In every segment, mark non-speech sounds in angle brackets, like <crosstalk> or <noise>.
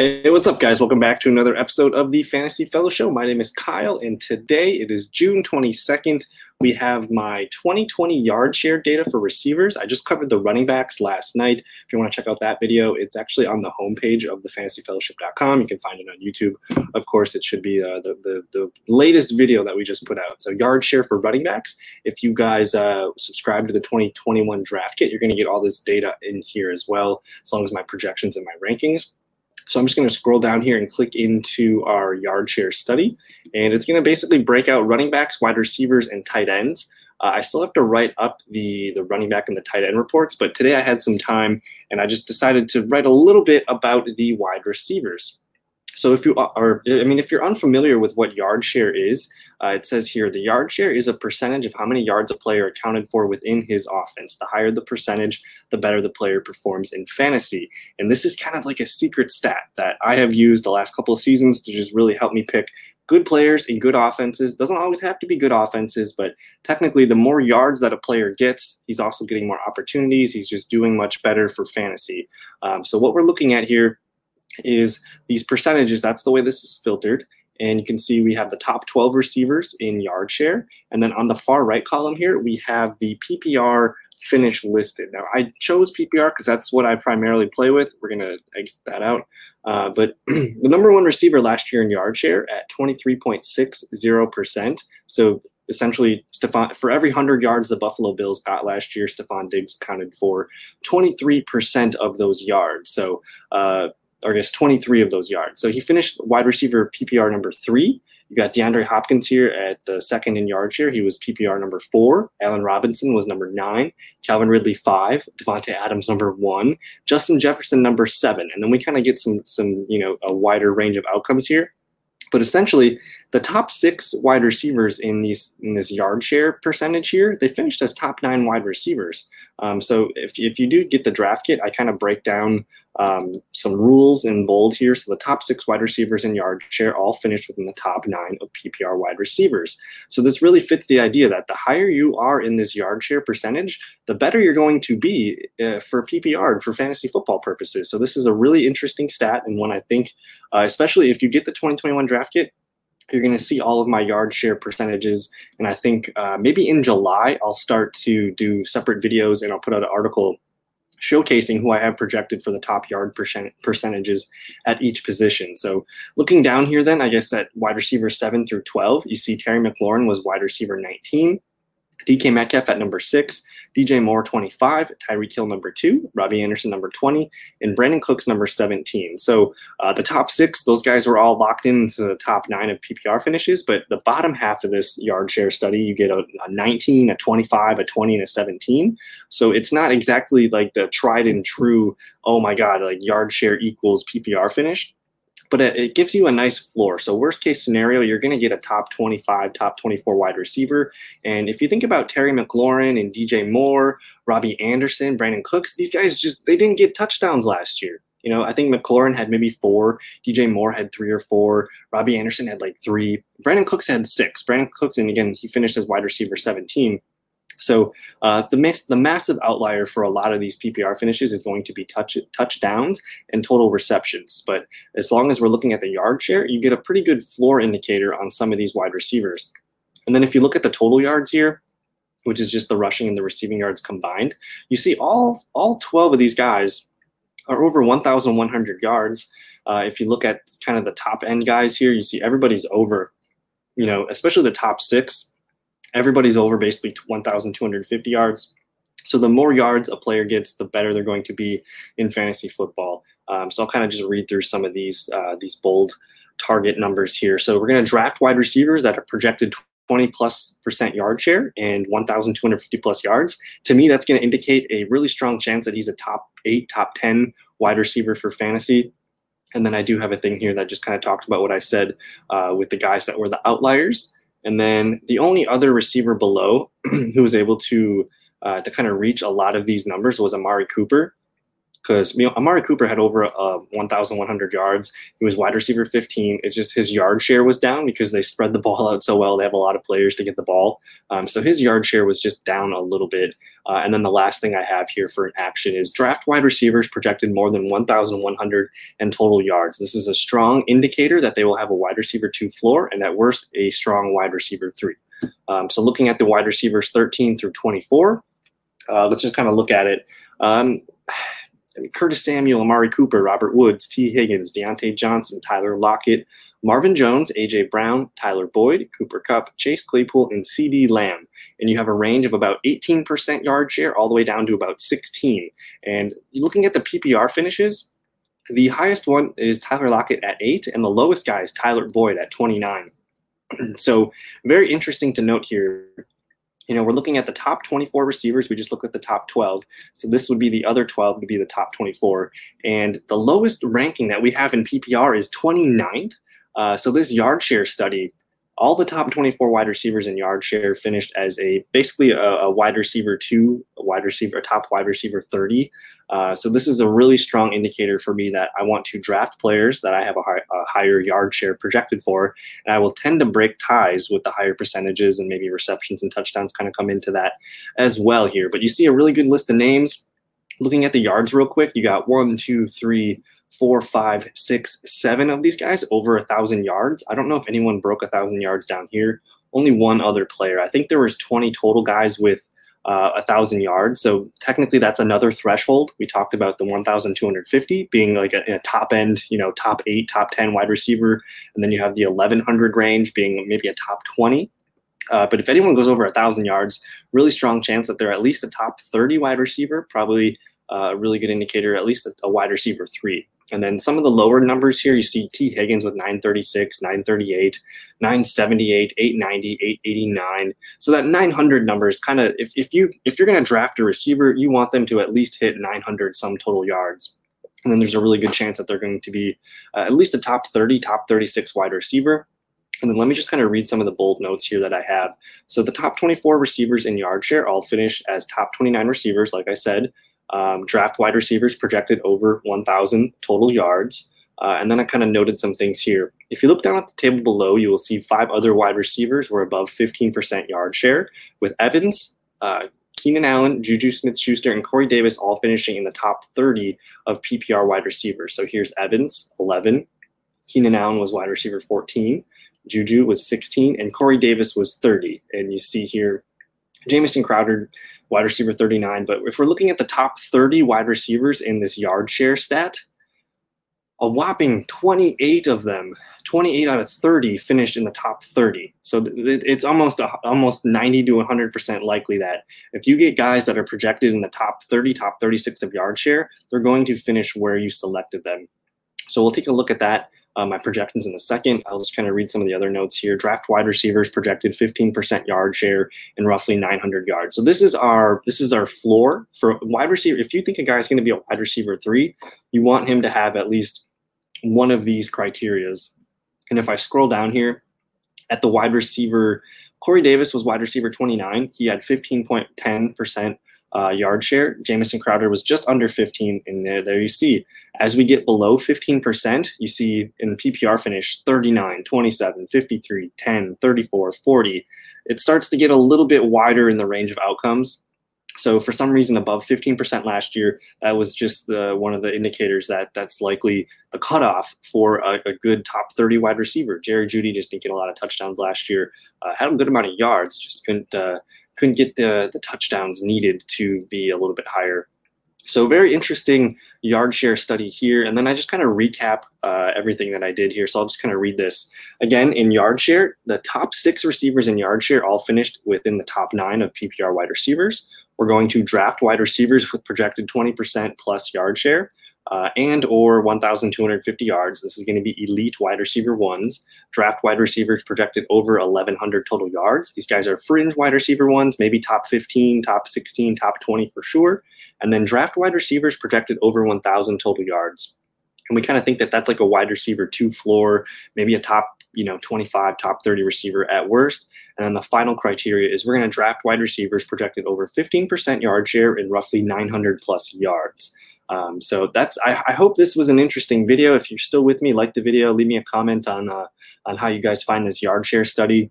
Hey, what's up, guys? Welcome back to another episode of the Fantasy Fellow Show. My name is Kyle, and today it is June 22nd. We have my 2020 yard share data for receivers. I just covered the running backs last night. If you want to check out that video, it's actually on the homepage of thefantasyfellowship.com. You can find it on YouTube. Of course, it should be uh, the, the, the latest video that we just put out. So, yard share for running backs. If you guys uh, subscribe to the 2021 draft kit, you're going to get all this data in here as well, as long as my projections and my rankings. So I'm just going to scroll down here and click into our yard share study. And it's going to basically break out running backs, wide receivers, and tight ends. Uh, I still have to write up the, the running back and the tight end reports, but today I had some time and I just decided to write a little bit about the wide receivers. So if you are, I mean, if you're unfamiliar with what yard share is, uh, it says here the yard share is a percentage of how many yards a player accounted for within his offense. The higher the percentage, the better the player performs in fantasy. And this is kind of like a secret stat that I have used the last couple of seasons to just really help me pick good players in good offenses. Doesn't always have to be good offenses, but technically, the more yards that a player gets, he's also getting more opportunities. He's just doing much better for fantasy. Um, so what we're looking at here is these percentages. That's the way this is filtered. And you can see we have the top 12 receivers in yard share. And then on the far right column here, we have the PPR finish listed. Now, I chose PPR because that's what I primarily play with. We're going to exit that out. Uh, but <clears throat> the number one receiver last year in yard share at 23.60%. So essentially, Stefon, for every 100 yards the Buffalo Bills got last year, Stefon Diggs counted for 23% of those yards. So, uh, or I guess 23 of those yards. So he finished wide receiver PPR number three. You got DeAndre Hopkins here at the second in yard share. He was PPR number four. Allen Robinson was number nine. Calvin Ridley five. Davante Adams number one. Justin Jefferson number seven. And then we kind of get some some you know a wider range of outcomes here. But essentially, the top six wide receivers in these in this yard share percentage here, they finished as top nine wide receivers. Um, so if, if you do get the draft kit, I kind of break down um, some rules in bold here. So the top six wide receivers in yard share all finished within the top nine of PPR wide receivers. So this really fits the idea that the higher you are in this yard share percentage, the better you're going to be uh, for PPR and for fantasy football purposes. So this is a really interesting stat and one I think, uh, especially if you get the 2021 draft kit, you're going to see all of my yard share percentages. And I think uh, maybe in July, I'll start to do separate videos and I'll put out an article showcasing who I have projected for the top yard percent- percentages at each position. So looking down here, then, I guess at wide receiver 7 through 12, you see Terry McLaurin was wide receiver 19. DK Metcalf at number six, DJ Moore 25, Tyreek Hill number two, Robbie Anderson number 20, and Brandin Cooks number 17. So uh, the top six, those guys were all locked into the top nine of PPR finishes, but the bottom half of this yard share study, you get a, a 19, a 25, a 20, and a 17. So it's not exactly like the tried and true, oh my God, like yard share equals PPR finish but it, it, gives you a nice floor. So worst case scenario, you're going to get a top 25, top 24 wide receiver. And if you think about Terry McLaurin and DJ Moore, Robbie Anderson, Brandin Cooks, these guys just they didn't get touchdowns last year. You know, I think McLaurin had maybe four, DJ Moore had three or four, Robbie Anderson had like three, Brandin Cooks had six. Brandin Cooks, and again, he finished as wide receiver 17. So uh, the the massive outlier for a lot of these PPR finishes is going to be touch touchdowns and total receptions. But as long as we're looking at the yard share, you get a pretty good floor indicator on some of these wide receivers. And then if you look at the total yards here, which is just the rushing and the receiving yards combined, you see all all 12 of these guys are over 1,100 yards. Uh, if you look at kind of the top end guys here, you see everybody's over, you know, especially the top six everybody's over basically 1,250 yards. So the more yards a player gets, the better they're going to be in fantasy football. Um, so I'll kind of just read through some of these uh, these bold target numbers here. So we're going to draft wide receivers that are projected 20 plus percent yard share and 1,250 plus yards. To me, that's going to indicate a really strong chance that he's a top eight, top 10 wide receiver for fantasy. And then I do have a thing here that just kind of talked about what I said uh, with the guys that were the outliers. And then the only other receiver below <clears throat> who was able to uh, to kind of reach a lot of these numbers was Amari Cooper. Because you know, Amari Cooper had over uh, 1,100 yards. He was wide receiver 15. It's just his yard share was down because they spread the <laughs> ball out so well. They have a lot of players to get the ball. Um, so his yard share was just down a little bit. Uh, and then the last thing I have here for an action is draft wide receivers projected more than 1,100 and total yards. This is a strong indicator that they will have a wide receiver two floor and at worst a strong wide receiver three. Um, so looking at the wide receivers 13 through 24, uh, let's just kind of look at it. Um, I mean, Curtis Samuel, Amari Cooper, Robert Woods, Tee Higgins, Diontae Johnson, Tyler Lockett, Marvin Jones, AJ Brown, Tyler Boyd, Cooper Kupp, Chase Claypool, and CeeDee Lamb. And you have a range of about 18% yard share all the way down to about 16. And looking at the PPR finishes, the highest one is Tyler Lockett at 8, and the lowest guy is Tyler Boyd at 29. <clears throat> so very interesting to note here you know, we're looking at the top 24 receivers. We just look at the top 12. So this would be the other 12 to be the top 24. And the lowest ranking that we have in PPR is 29th. Uh, so this yard share study all the top 24 wide receivers in yard share finished as a basically a, a wide receiver two, a wide receiver, a top wide receiver 30. Uh, so this is a really strong indicator for me that I want to draft players that I have a, high, a, higher yard share projected for, and I will tend to break ties with the higher percentages and maybe receptions and touchdowns kind of come into that as well here. But you see a really good list of names. Looking at the yards real quick, you got one, two, three four, five, six, seven of these guys over a thousand yards. I don't know if anyone broke a thousand yards down here. Only one other player. I think there was 20 total guys with uh, a thousand yards. So technically, that's another threshold. We talked about the 1,250 being like a, a, top end, you know, top eight, top 10 wide receiver, and then you have the 1,100 range being maybe a top 20. Uh, but if anyone goes over a thousand yards, really strong chance that they're at least a top 30 wide receiver, probably uh, a really good indicator, at least a, a wide receiver three. And then some of the lower numbers here, you see Tee Higgins with 936, 938, 978, 890, 889. So that 900 number is kind of if, if you if you're going to draft a receiver, you want them to at least hit 900 some total yards. And then there's a really good chance that they're going to be uh, at least a top 30, top 36 wide receiver. And then let me just kind of read some of the bold notes here that I have. So the top 24 receivers in yard share all finished as top 29 receivers, like I said. Um, draft wide receivers projected over 1,000 total yards. Uh, and then I kind of noted some things here. If you look down at the table below, you will see five other wide receivers were above 15% yard share, with Evans, uh, Keenan Allen, Juju Smith Schuster, and Corey Davis all finishing in the top 30 of PPR wide receivers. So here's Evans, 11. Keenan Allen was wide receiver 14. Juju was 16, and Corey Davis was 30. And you see here Jamison Crowder, wide receiver 39. But if we're looking at the top 30 wide receivers in this yard share stat, a whopping 28 of them, 28 out of 30 finished in the top 30. So it's almost a, almost 90 to 100% likely that if you get guys that are projected in the top 30, top 36 of yard share, they're going to finish where you selected them. So we'll take a look at that uh, my projections in a second. I'll just kind of read some of the other notes here. Draft wide receivers projected 15% yard share and roughly 900 yards. So this is our this is our floor for wide receiver. If you think a guy is going to be a wide receiver three, you want him to have at least one of these criterias. And if I scroll down here at the wide receiver, Corey Davis was wide receiver 29. He had 15.10% uh, yard share. Jamison Crowder was just under 15, and there, there you see. As we get below 15%, you see in PPR finish 39, 27, 53, 10, 34, 40. It starts to get a little bit wider in the range of outcomes. So for some reason, above 15% last year, that was just the, one of the indicators that that's likely the cutoff for a, a good top 30 wide receiver. Jerry Jeudy just didn't get a lot of touchdowns last year. Uh, had a good amount of yards, just couldn't uh, couldn't get the, the touchdowns needed to be a little bit higher. So very interesting yard share study here. And then I just kind of recap uh, everything that I did here. So I'll just kind of read this. Again, in yard share, the top six receivers in yard share all finished within the top nine of PPR wide receivers. We're going to draft wide receivers with projected 20% plus yard share uh, and or 1,250 yards. This is going to be elite wide receiver ones. Draft wide receivers projected over 1,100 total yards. These guys are fringe wide receiver ones, maybe top 15, top 16, top 20 for sure. And then draft wide receivers projected over 1,000 total yards. And we kind of think that that's like a wide receiver two floor, maybe a top you know 25 top 30 receiver at worst and then the final criteria is we're going to draft wide receivers projected over 15% yard share and roughly 900 plus yards Um, so that's I, I, hope this was an interesting video. If you're still with me, like the video, leave me a comment on uh, on how you guys find this yard share study.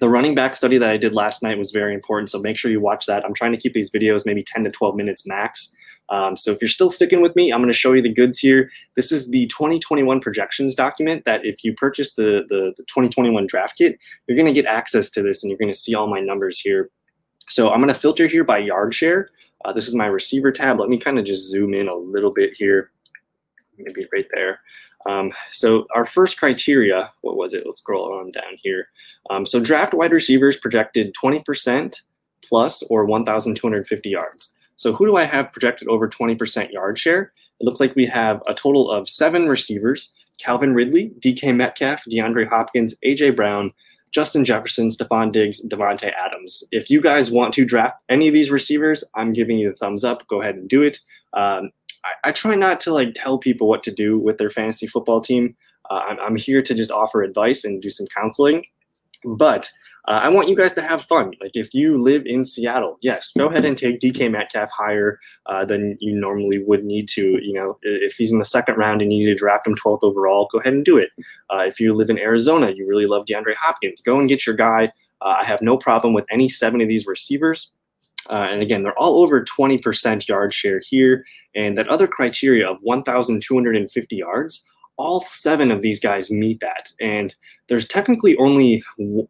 The running back study that I did last night was very important, so make sure you watch that. I'm trying to keep these videos maybe 10 to 12 minutes max. Um, so if you're still sticking with me, I'm going to show you the goods here. This is the 2021 projections document that if you purchase the, the, the 2021 draft kit, you're going to get access to this and you're going to see all my numbers here. So I'm going to filter here by yard share. Uh, this is my receiver tab. Let me kind of just zoom in a little bit here, maybe right there. Um, so our first criteria, what was it? Let's scroll on down here. Um, so draft wide receivers projected 20% plus or 1,250 yards. So who do I have projected over 20% yard share? It looks like we have a total of seven receivers, Calvin Ridley, DK Metcalf, DeAndre Hopkins, AJ Brown, Justin Jefferson, Stefon Diggs, Davante Adams. If you guys want to draft any of these receivers, I'm giving you the thumbs up. Go ahead and do it. Um, I, I, try not to like tell people what to do with their fantasy football team. Uh, I'm, I'm here to just offer advice and do some counseling. But uh, I want you guys to have fun. Like if you live in Seattle, yes, go ahead and take DK Metcalf higher uh, than you normally would need to. You know, if he's in the second round and you need to draft him 12th overall, go ahead and do it. Uh, if you live in Arizona, you really love DeAndre Hopkins, go and get your guy. Uh, I have no problem with any seven of these receivers. Uh, and again, they're all over 20% yard share here. And that other criteria of 1,250 yards all seven of these guys meet that. And there's technically only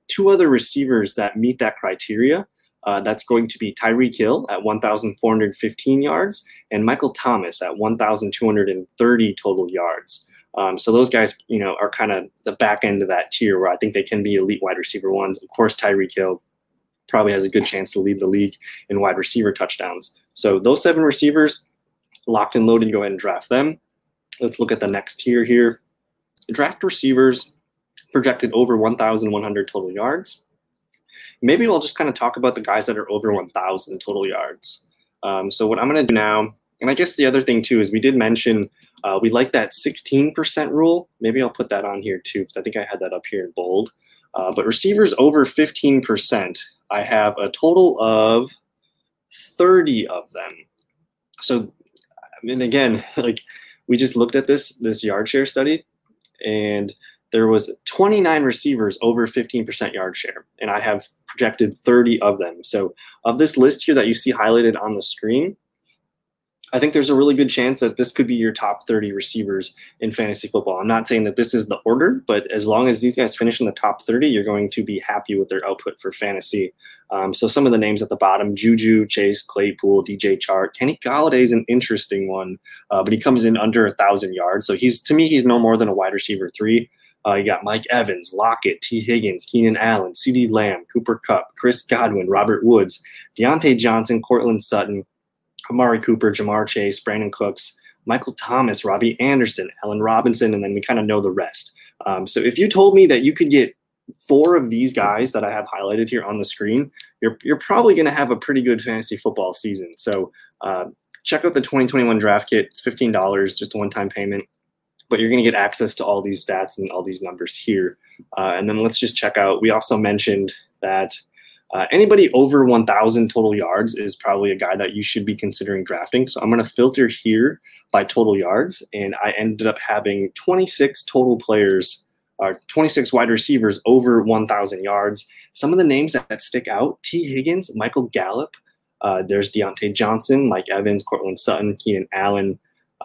two other receivers that meet that criteria. Uh, that's going to be Tyreek Hill at 1,415 yards and Michael Thomas at 1,230 total yards. Um, so those guys, you know, are kind of the back end of that tier where I think they can be elite wide receiver ones. Of course, Tyreek Hill probably has a good chance to lead the league in wide receiver touchdowns. So those seven receivers, locked and loaded, go ahead and draft them. Let's look at the next tier here. Draft receivers projected over 1,100 total yards. Maybe we'll just kind of talk about the guys that are over 1,000 total yards. Um, so what I'm going to do now, and I guess the other thing too is we did mention uh, we like that 16% rule. Maybe I'll put that on here too because I think I had that up here in bold. Uh, but receivers over 15%, I have a total of 30 of them. So, I mean, again, <laughs> like we just looked at this this yard share study, and there was 29 receivers over 15% yard share, and I have projected 30 of them. So of this list here that you see highlighted on the screen, I think there's a really good chance that this could be your top 30 receivers in fantasy football. I'm not saying that this is the order, but as long as these guys finish in the top 30, you're going to be happy with their output for fantasy. Um, so some of the names at the bottom: Juju, Chase, Claypool, DJ Chark, Kenny Golladay is an interesting one, uh, but he comes in under a thousand yards. So he's to me, he's no more than a wide receiver three. Uh, you got Mike Evans, Lockett, Tee Higgins, Keenan Allen, CeeDee Lamb, Cooper Kupp, Chris Godwin, Robert Woods, Diontae Johnson, Courtland Sutton, Amari Cooper, Ja'Marr Chase, Brandin Cooks, Michael Thomas, Robbie Anderson, Allen Robinson, and then we kind of know the rest. Um, so if you told me that you could get four of these guys that I have highlighted here on the screen, you're, you're probably going to have a pretty good fantasy football season. So uh, check out the 2021 draft kit. It's $15, just a one-time payment, but you're going to get access to all these stats and all these numbers here. Uh, and then let's just check out. We also mentioned that uh, anybody over 1,000 total yards is probably a guy that you should be considering drafting. So I'm going to filter here by total yards, and I ended up having 26 total players, or uh, 26 wide receivers over 1,000 yards. Some of the names that, that stick out: Tee Higgins, Michael Gallup. Uh, there's Diontae Johnson, Mike Evans, Courtland Sutton, Keenan Allen,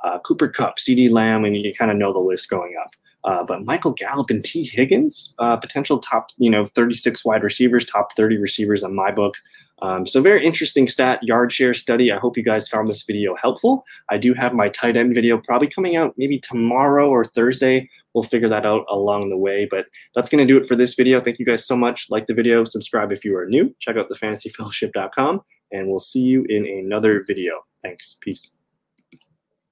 uh, Cooper Kupp, CeeDee Lamb, and you kind of know the list going up. Uh, but Michael Gallup and Tee Higgins, uh, potential top, you know, 36 wide receivers, top 30 receivers on my book. Um, so very interesting stat yard share study. I hope you guys found this video helpful. I do have my tight end video probably coming out maybe tomorrow or Thursday. We'll figure that out along the way. But that's going to do it for this video. Thank you guys so much. Like the video, subscribe if you are new. Check out thefantasyfellowship.com, and we'll see you in another video. Thanks. Peace.